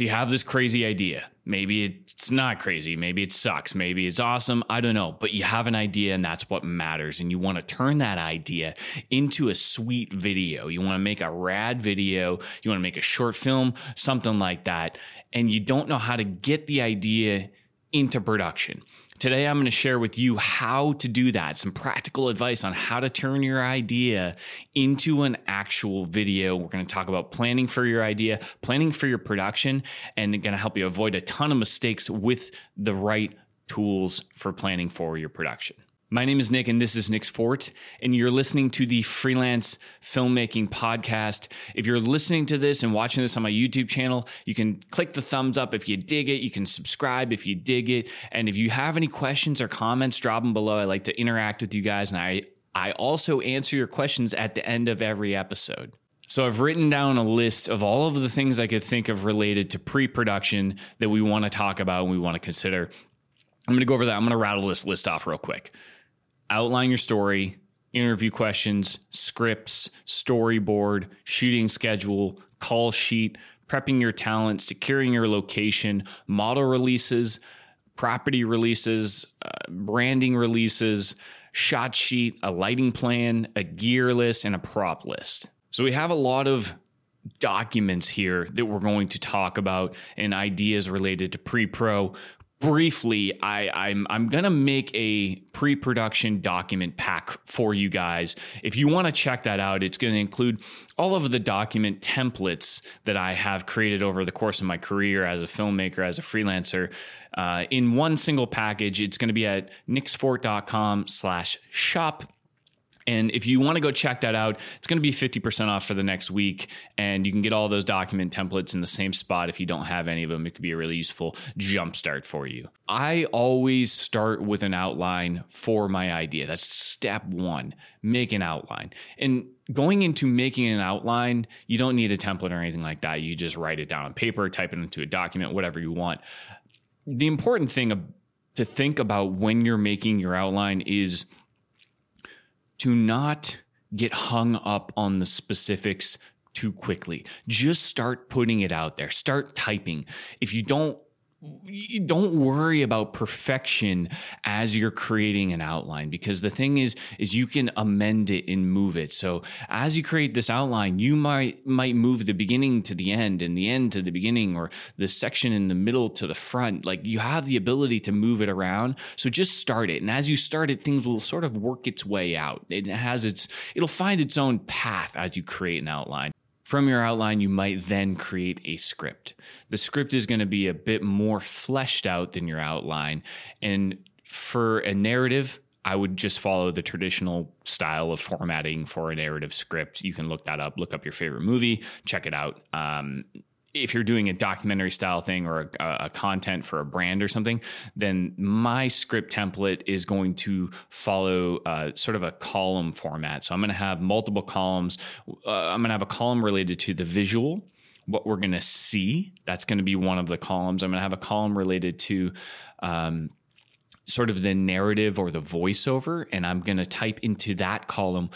So you have this crazy idea. Maybe it's not crazy. Maybe it sucks. Maybe it's awesome. I don't know. But you have an idea and that's what matters. And you want to turn that idea into a sweet video. You want to make a rad video. You want to make a short film, something like that. And you don't know how to get the idea into production. Today, I'm going to share with you how to do that, some practical advice on how to turn your idea into an actual video. We're going to talk about planning for your idea, planning for your production, and going to help you avoid a ton of mistakes with the right tools for planning for your production. My name is Nick, and this is Nick's Fort, and you're listening to the Freelance Filmmaking Podcast. If you're listening to this and watching this on my YouTube channel, you can click the thumbs up if you dig it. You can subscribe if you dig it. And if you have any questions or comments, drop them below. I like to interact with you guys, and I, I also answer your questions at the end of every episode. So I've written down a list of all of the things I could think of related to pre production that we want to talk about and we want to consider. I'm going to go over that. I'm going to rattle this list off real quick outline your story, interview questions, scripts, storyboard, shooting schedule, call sheet, prepping your talent, securing your location, model releases, property releases, uh, branding releases, shot sheet, a lighting plan, a gear list, and a prop list. So we have a lot of documents here that we're going to talk about and ideas related to pre-pro briefly, I, I'm I'm gonna make a pre-production document pack for you guys. If you want to check that out, it's to include all of the document templates that I have created over the course of my career as a filmmaker, as a freelancer. Uh, in one single package, it's to be at nicksfort.com slash shop and if you want to go check that out, it's going to be 50% off for the next week. And you can get all those document templates in the same spot if you don't have any of them. It could be a really useful jumpstart for you. I always start with an outline for my idea. That's step one make an outline. And going into making an outline, you don't need a template or anything like that. You just write it down on paper, type it into a document, whatever you want. The important thing to think about when you're making your outline is to not get hung up on the specifics too quickly. Just start putting it out there. Start typing. If you don't don't worry about perfection as you're creating an outline because the thing is is you can amend it and move it. So as you create this outline you might might move the beginning to the end and the end to the beginning or the section in the middle to the front. Like you have the ability to move it around. So just start it. And as you start it things will sort of work its way out. It has its it'll find its own path as you create an outline from your outline, you might then create a script. The script is going to be a bit more fleshed out than your outline. And for a narrative, I would just follow the traditional style of formatting for a narrative script. You can look that up, look up your favorite movie, check it out. Um, if you're doing a documentary style thing or a, a, content for a brand or something, then my script template is going to follow uh, sort of a column format. So I'm going to have multiple columns. Uh, I'm going to have a column related to the visual, what we're going to see. That's going to be one of the columns. I'm going to have a column related to um, sort of the narrative or the voiceover, and I'm going to type into that column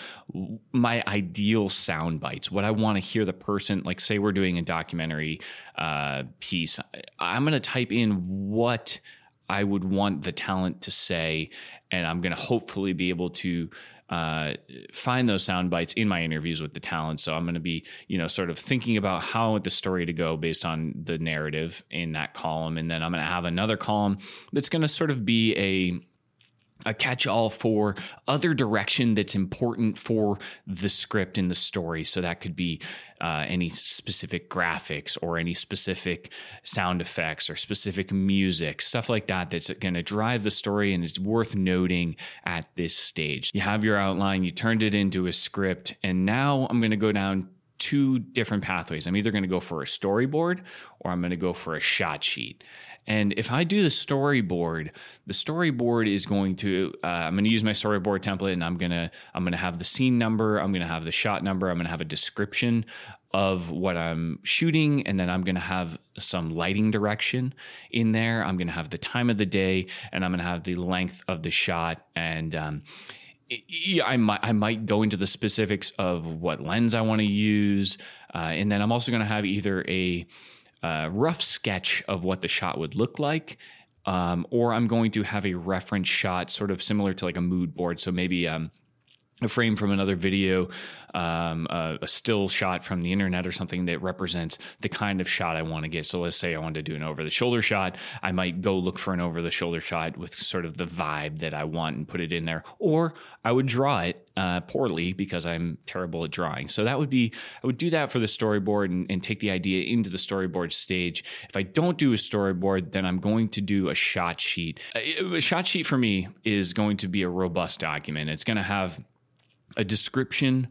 my ideal sound bites, what I want to hear the person, like, say, we're doing a documentary uh, piece. I'm going to type in what I would want the talent to say, and I'm going to hopefully be able to uh, find those sound bites in my interviews with the talent. So I'm going to be, you know, sort of thinking about how the story to go based on the narrative in that column. And then I'm going to have another column that's going to sort of be a a catch all for other direction that's important for the script and the story. So that could be uh, any specific graphics or any specific sound effects or specific music, stuff like that, that's going to drive the story and is worth noting at this stage. You have your outline, you turned it into a script, and now I'm going to go down two different pathways. I'm either going to go for a storyboard or I'm going to go for a shot sheet. And if I do the storyboard, the storyboard is going to uh, I'm going to use my storyboard template, and I'm gonna I'm gonna have the scene number, I'm gonna have the shot number, I'm gonna have a description of what I'm shooting, and then I'm gonna have some lighting direction in there. I'm gonna have the time of the day, and I'm gonna have the length of the shot, and um, I might I might go into the specifics of what lens I want to use, uh, and then I'm also going to have either a a rough sketch of what the shot would look like. Um, or I'm going to have a reference shot, sort of similar to like a mood board. So maybe um, a frame from another video, um, a, a, still shot from the internet or something that represents the kind of shot I want to get. So let's say I want to do an over the shoulder shot. I might go look for an over the shoulder shot with sort of the vibe that I want and put it in there. Or I would draw it uh, poorly because I'm terrible at drawing. So that would be, I would do that for the storyboard and, and take the idea into the storyboard stage. If I don't do a storyboard, then I'm going to do a shot sheet. A, a shot sheet for me is going to be a robust document. It's going to have a description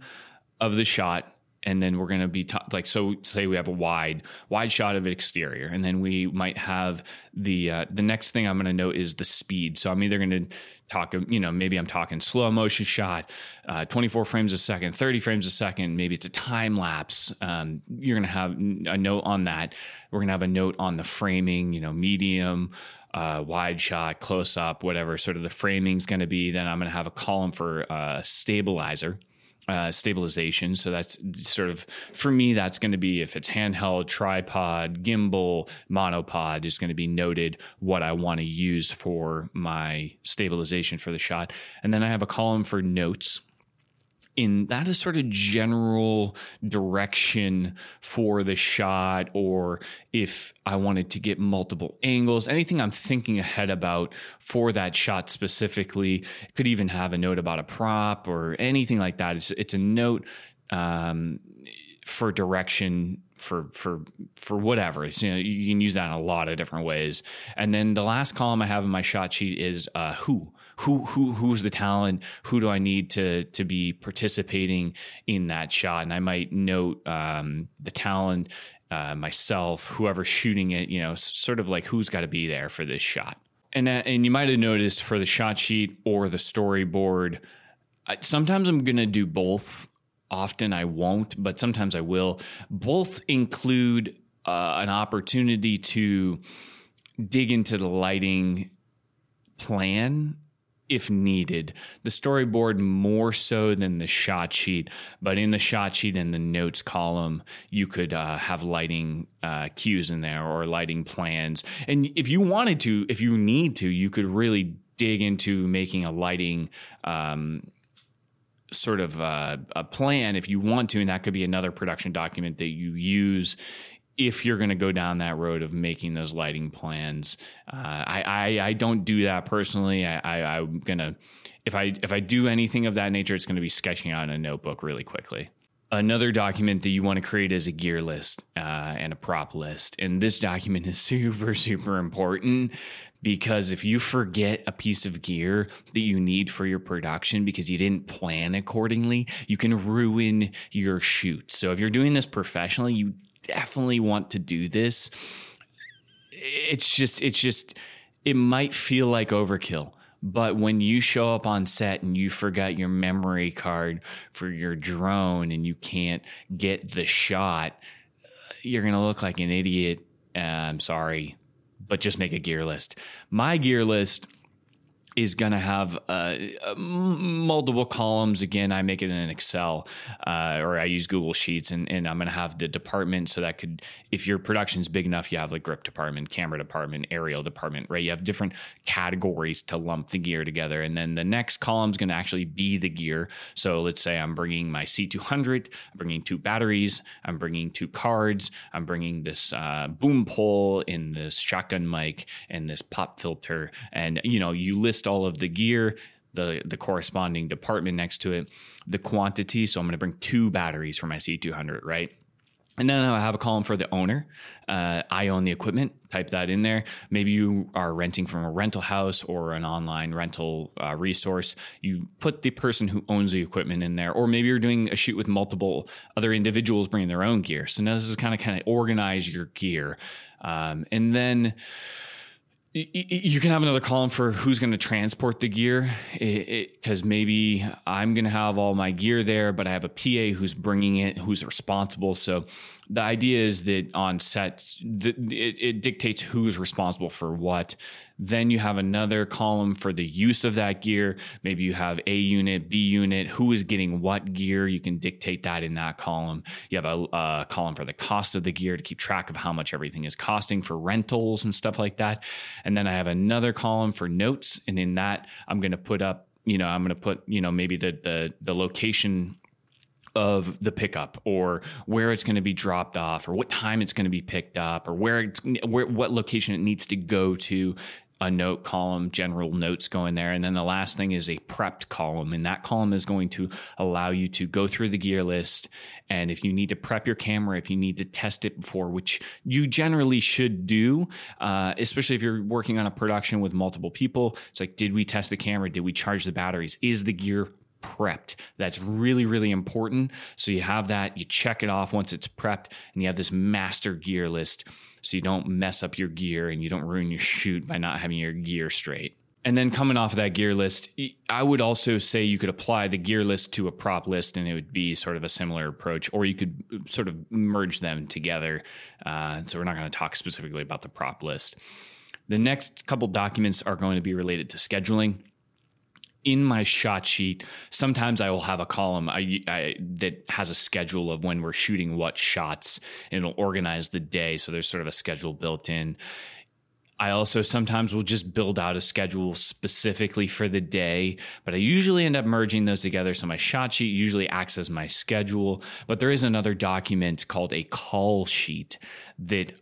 of the shot and then we're going to be like so say we have a wide wide shot of exterior and then we might have the uh, the next thing i'm going to note is the speed. So i'm either going to talk you know maybe i'm talking slow motion shot uh, 24 frames a second 30 frames a second maybe it's a time lapse um, you're going to have a note on that. We're going to have a note on the framing you know medium uh, wide shot, close up, whatever sort of the framing is going to be. Then I'm going to have a column for uh, stabilizer. Uh, stabilization. So that's sort of for me. That's going to be if it's handheld, tripod, gimbal, monopod. Is going to be noted what I want to use for my stabilization for the shot, and then I have a column for notes in that is sort of general direction for the shot or if I wanted to get multiple angles, anything I'm thinking ahead about for that shot specifically. could even have a note about a prop or anything like that. It's, it's a note um, for direction for for for whatever. It's, you know, you can use that in a lot of different ways. And then the last column I have in my shot sheet is uh, who who who who's the talent? Who do i need to to be participating in that shot? And i might note um, the talent uh, myself whoever's shooting it you know sort of like who's got to be there for this shot. And uh, and you might have noticed for the shot sheet or the storyboard sometimes i'm going to do both. Often i won't but sometimes i will. Both include uh, an opportunity to dig into the lighting plan if needed. The storyboard more so than the shot sheet, but in the shot sheet and the notes column, you could uh, have lighting uh, cues in there or lighting plans. And if you wanted to, if you need to, you could really dig into making a lighting. Um, sort of uh, a plan if you want to, and that could be another production document that you use if you're going to go down that road of making those lighting plans. Uh, I, I, I don't do that personally. I, I I'm gonna if I if I do anything of that nature, it's going to be sketching out in a notebook really quickly. Another document that you want to create is a gear list uh, and a prop list, and this document is super super important because if you forget a piece of gear that you need for your production because you didn't plan accordingly, you can ruin your shoot. So if you're doing this professionally, you definitely want to do this. It's just, it's just, it might feel like overkill. But when you show up on set and you forgot your memory card for your drone and you can't get the shot, you're going to look like an idiot. Uh, I'm sorry, but just make a gear list. My gear list is going to have uh, multiple columns. Again, I make it in Excel uh, or I use Google Sheets, and, and I'm going to have the department so that could, if your production's big enough, you have like grip department, camera department, aerial department, right? You have different categories to lump the gear together, and then the next column is going to actually be the gear. So let's say I'm bringing my C200, I'm bringing two batteries, I'm bringing two cards, I'm bringing this uh, boom pole in this shotgun mic and this pop filter, and you know you list list all of the gear, the the corresponding department next to it, the quantity. So I'm going to bring two batteries for my C200, right? And then I have a column for the owner. Uh, I own the equipment. Type that in there. Maybe you are renting from a rental house or an online rental uh, resource. You put the person who owns the equipment in there, or maybe you're doing a shoot with multiple other individuals bringing their own gear. So now this is kind of kind of organize your gear, um, and then you can have another column for who's going to transport the gear because maybe I'm going to have all my gear there, but I have a PA who's bringing it, who's responsible. So the idea is that on set, the, it, it dictates who's responsible for what. Then you have another column for the use of that gear. Maybe you have A unit, B unit, who is getting what gear. You can dictate that in that column. You have a, a column for the cost of the gear to keep track of how much everything is costing for rentals and stuff like that. And then I have another column for notes. And in that, I'm going to put up you know, I'm going to put, you know, maybe the the the location of the pickup or where it's going to be dropped off or what time it's going to be picked up or where it's where what location it needs to go to a note column, general notes going there. And then the last thing is a prepped column. And that column is going to allow you to go through the gear list. And if you need to prep your camera, if you need to test it before, which you generally should do, uh, especially if you're working on a production with multiple people, it's like, did we test the camera? Did we charge the batteries? Is the gear prepped. That's really, really important. So you have that, you check it off once it's prepped, and you have this master gear list so you don't mess up your gear and you don't ruin your shoot by not having your gear straight. And then coming off of that gear list, I would also say you could apply the gear list to a prop list and it would be sort of a similar approach, or you could sort of merge them together. Uh, so we're not going to talk specifically about the prop list. The next couple documents are going to be related to scheduling in my shot sheet, sometimes I will have a column I, I, that has a schedule of when we're shooting what shots, and it'll organize the day. So there's sort of a schedule built in. I also sometimes will just build out a schedule specifically for the day, but I usually end up merging those together. So my shot sheet usually acts as my schedule, but there is another document called a call sheet that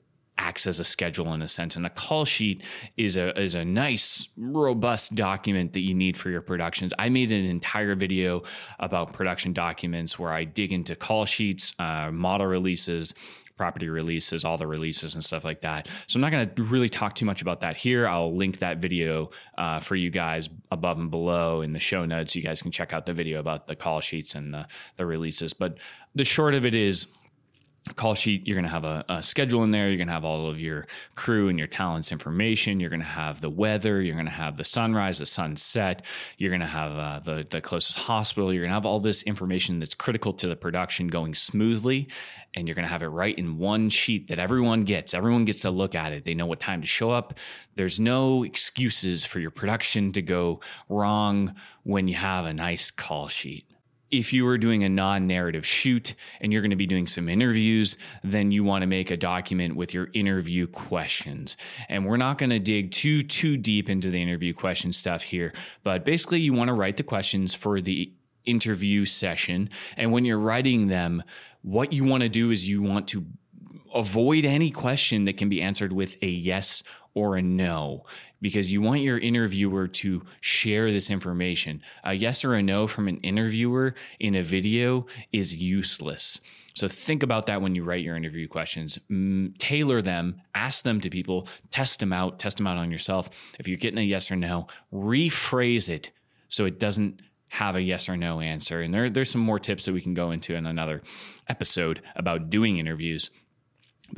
acts as a schedule in a sense. And a call sheet is a is a nice, robust document that you need for your productions. I made an entire video about production documents where I dig into call sheets, uh, model releases, property releases, all the releases and stuff like that. So I'm not going to really talk too much about that here. I'll link that video uh, for you guys above and below in the show notes. You guys can check out the video about the call sheets and the, the releases. But the short of it is call sheet you're going to have a, a, schedule in there. You're going to have all of your crew and your talents information. You're going to have the weather. You're going to have the sunrise the sunset. You're going to have uh, the, the closest hospital. You're going to have all this information that's critical to the production going smoothly and you're going to have it right in one sheet that everyone gets. Everyone gets to look at it. They know what time to show up. There's no excuses for your production to go wrong when you have a nice call sheet if you are doing a non narrative shoot and you're going to be doing some interviews, then you want to make a document with your interview questions. And we're not going to dig too, too deep into the interview question stuff here, but basically, you want to write the questions for the interview session. And when you're writing them, what you want to do is you want to avoid any question that can be answered with a yes or a no because you want your interviewer to share this information. A yes or a no from an interviewer in a video is useless. So think about that when you write your interview questions. Mm, tailor them, ask them to people, test them out, test them out on yourself. If you're getting a yes or no, rephrase it so it doesn't have a yes or no answer. And there, there's some more tips that we can go into in another episode about doing interviews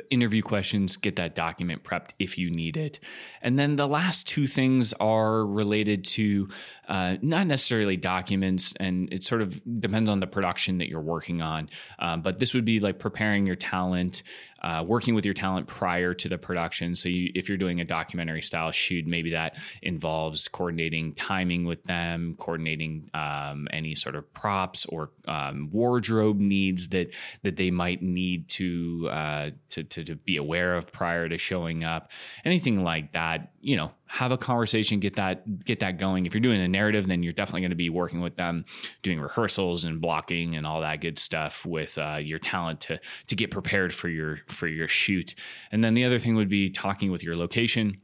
interview questions, get that document prepped if you need it. And then the last two things are related to uh, not necessarily documents, and it sort of depends on the production that you're working on. Um, but this would be like preparing your talent, uh, working with your talent prior to the production. So you, if you're doing a documentary style shoot, maybe that involves coordinating timing with them, coordinating um, any sort of props or um, wardrobe needs that that they might need to, uh, to, to to be aware of prior to showing up, anything like that. You know, have a conversation, get that get that going. If you're doing a narrative, then you're definitely going to be working with them, doing rehearsals and blocking and all that good stuff with uh, your talent to to get prepared for your for your shoot. And then the other thing would be talking with your location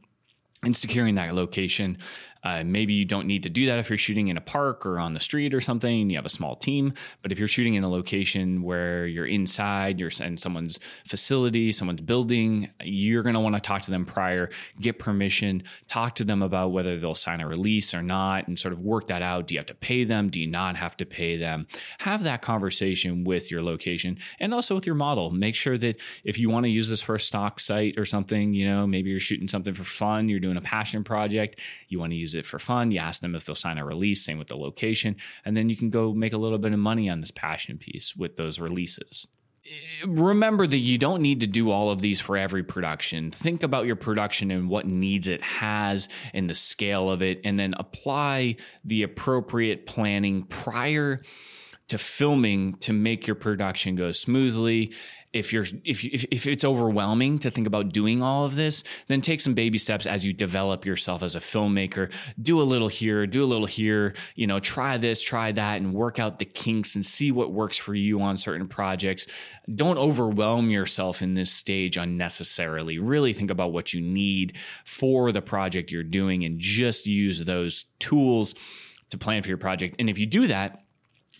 and securing that location. Uh, maybe you don't need to do that if you're shooting in a park or on the street or something. You have a small team, but if you're shooting in a location where you're inside, you're in someone's facility, someone's building, you're going to want to talk to them prior, get permission, talk to them about whether they'll sign a release or not, and sort of work that out. Do you have to pay them? Do you not have to pay them? Have that conversation with your location and also with your model. Make sure that if you want to use this for a stock site or something, you know, maybe you're shooting something for fun, you're doing a passion project, you want to use use it for fun. You ask them if they'll sign a release, same with the location. And then you can go make a little bit of money on this passion piece with those releases. remember that you don't need to do all of these for every production. Think about your production and what needs it has and the scale of it, and then apply the appropriate planning prior to filming to make your production go smoothly if you're if you, if, if it's overwhelming to think about doing all of this then take some baby steps as you develop yourself as a filmmaker. Do a little here do a little here you know try this try that and work out the kinks and see what works for you on certain projects. Don't overwhelm yourself in this stage unnecessarily. Really think about what you need for the project you're doing and just use those tools to plan for your project. And if you do that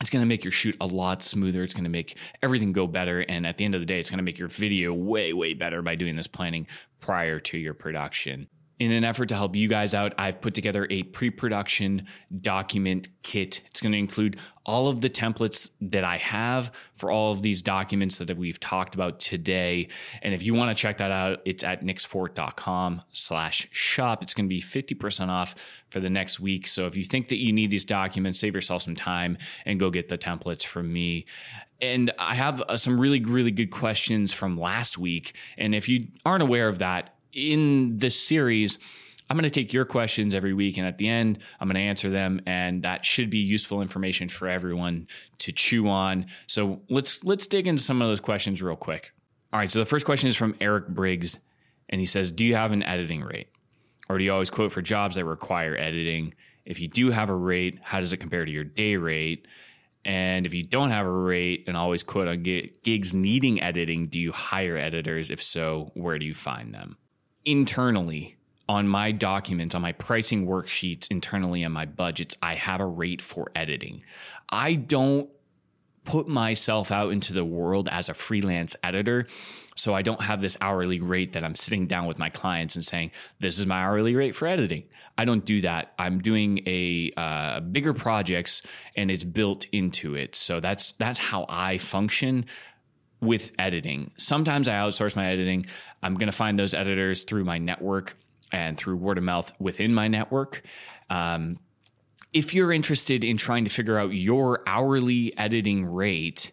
it's going to make your shoot a lot smoother. It's going to make everything go better. And at the end of the day, it's going to make your video way, way better by doing this planning prior to your production. In an effort to help you guys out, I've put together a pre production document kit. It's going to include all of the templates that I have for all of these documents that we've talked about today. And if you want to check that out, it's at nicksfort.com slash shop. It's going to be 50% off for the next week. So if you think that you need these documents, save yourself some time and go get the templates from me. And I have uh, some really, really good questions from last week. And if you aren't aware of that, in this series, I'm going to take your questions every week, and at the end, I'm going to answer them, and that should be useful information for everyone to chew on. So let's let's dig into some of those questions real quick. All right. So the first question is from Eric Briggs, and he says, "Do you have an editing rate, or do you always quote for jobs that require editing? If you do have a rate, how does it compare to your day rate?" And if you don't have a rate and always quote on gigs needing editing, do you hire editors? If so, where do you find them? Internally on my documents, on my pricing worksheets, internally on my budgets, I have a rate for editing. I don't put myself out into the world as a freelance editor. So I don't have this hourly rate that I'm sitting down with my clients and saying, this is my hourly rate for editing. I don't do that. I'm doing a uh, bigger projects and it's built into it. So that's that's how I function with editing. Sometimes I outsource my editing. I'm going to find those editors through my network and through word of mouth within my network. Um, if you're interested in trying to figure out your hourly editing rate,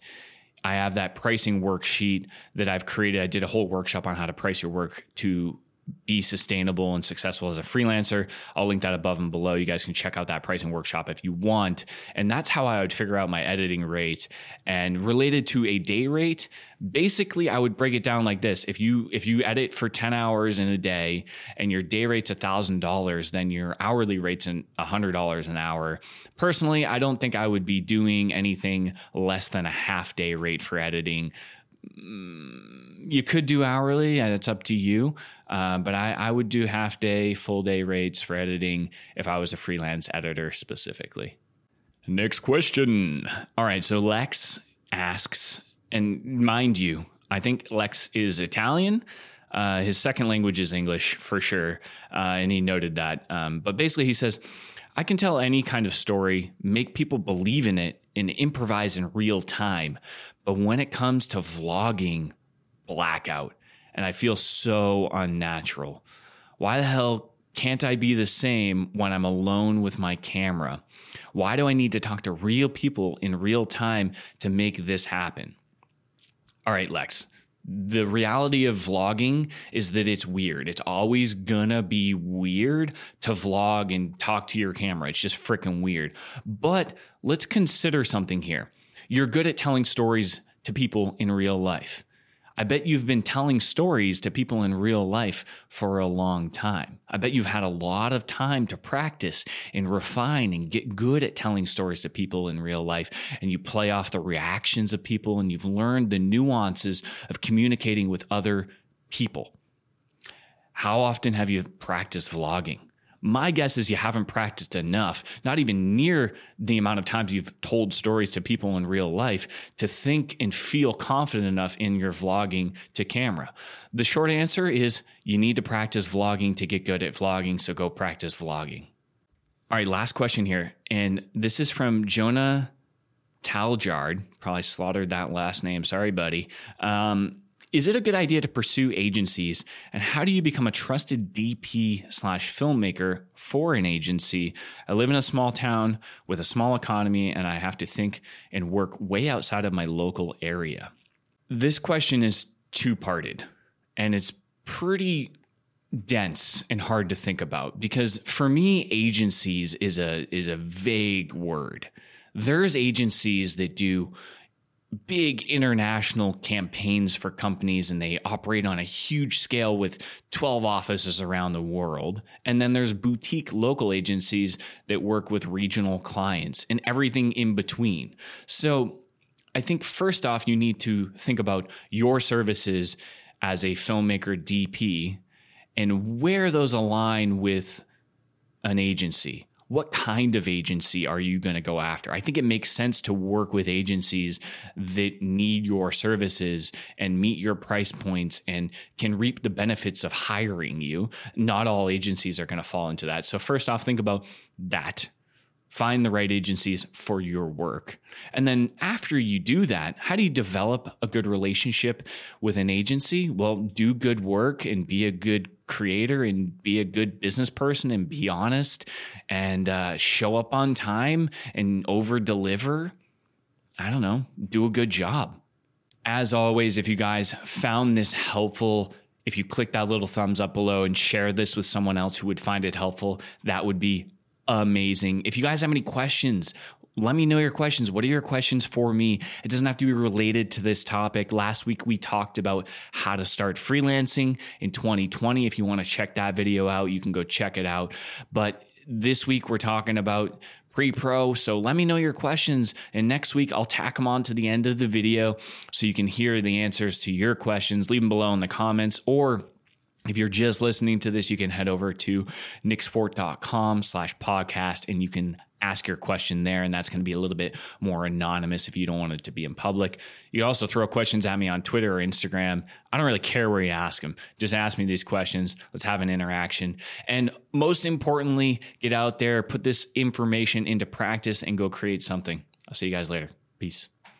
I have that pricing worksheet that I've created. I did a whole workshop on how to price your work to be sustainable and successful as a freelancer. I'll link that above and below. You guys can check out that pricing workshop if you want. And that's how I would figure out my editing rate. And related to a day rate, basically I would break it down like this. If you if you edit for 10 hours in a day and your day rate's $1000, then your hourly rate's $100 an hour. Personally, I don't think I would be doing anything less than a half day rate for editing Mm, you could do hourly and it's up to you uh, but I, I would do half day full day rates for editing if i was a freelance editor specifically. Next question. All right so lex asks and mind you i think lex is italian. Uh, his second language is english for sure. Uh, and he noted that. Um, but basically he says I can tell any kind of story, make people believe in it, and improvise in real time. But when it comes to vlogging, blackout. And I feel so unnatural. Why the hell can't I be the same when I'm alone with my camera? Why do I need to talk to real people in real time to make this happen? All right, Lex the reality of vlogging is that it's weird. It's always gonna be weird to vlog and talk to your camera. It's just freaking weird. But let's consider something here. You're good at telling stories to people in real life. I bet you've been telling stories to people in real life for a long time. I bet you've had a lot of time to practice and refine and get good at telling stories to people in real life. And you play off the reactions of people and you've learned the nuances of communicating with other people. How often have you practiced vlogging? My guess is you haven't practiced enough, not even near the amount of times you've told stories to people in real life to think and feel confident enough in your vlogging to camera. The short answer is you need to practice vlogging to get good at vlogging, so go practice vlogging. All right, last question here. And this is from Jonah Taljard. Probably slaughtered that last name. Sorry, buddy. Um, is it a good idea to pursue agencies? And how do you become a trusted DP slash filmmaker for an agency? I live in a small town with a small economy, and I have to think and work way outside of my local area. This question is two parted and it's pretty dense and hard to think about because for me agencies is a is a vague word. There's agencies that do big international campaigns for companies and they operate on a huge scale with 12 offices around the world. And then there's boutique local agencies that work with regional clients and everything in between. So I think first off, you need to think about your services as a filmmaker DP and where those align with an agency what kind of agency are you going to go after? I think it makes sense to work with agencies that need your services and meet your price points and can reap the benefits of hiring you. Not all agencies are going to fall into that. So, first off, think about that. Find the right agencies for your work. And then after you do that, how do you develop a good relationship with an agency? Well, do good work and be a good creator and be a good business person and be honest and uh, show up on time and over deliver. I don't know, do a good job. As always, if you guys found this helpful, if you click that little thumbs up below and share this with someone else who would find it helpful, that would be amazing. If you guys have any questions, let me know your questions. What are your questions for me? It doesn't have to be related to this topic. Last week we talked about how to start freelancing in 2020. If you want to check that video out, you can go check it out. But this week we're talking about pre pro. So let me know your questions. And next week I'll tack them on to the end of the video so you can hear the answers to your questions. Leave them below in the comments or if you're just listening to this, you can head over to nicksfort.com slash podcast and you can ask your question there. And that's going to be a little bit more anonymous if you don't want it to be in public. You also throw questions at me on Twitter or Instagram. I don't really care where you ask them. Just ask me these questions. Let's have an interaction. And most importantly, get out there, put this information into practice and go create something. I'll see you guys later. Peace.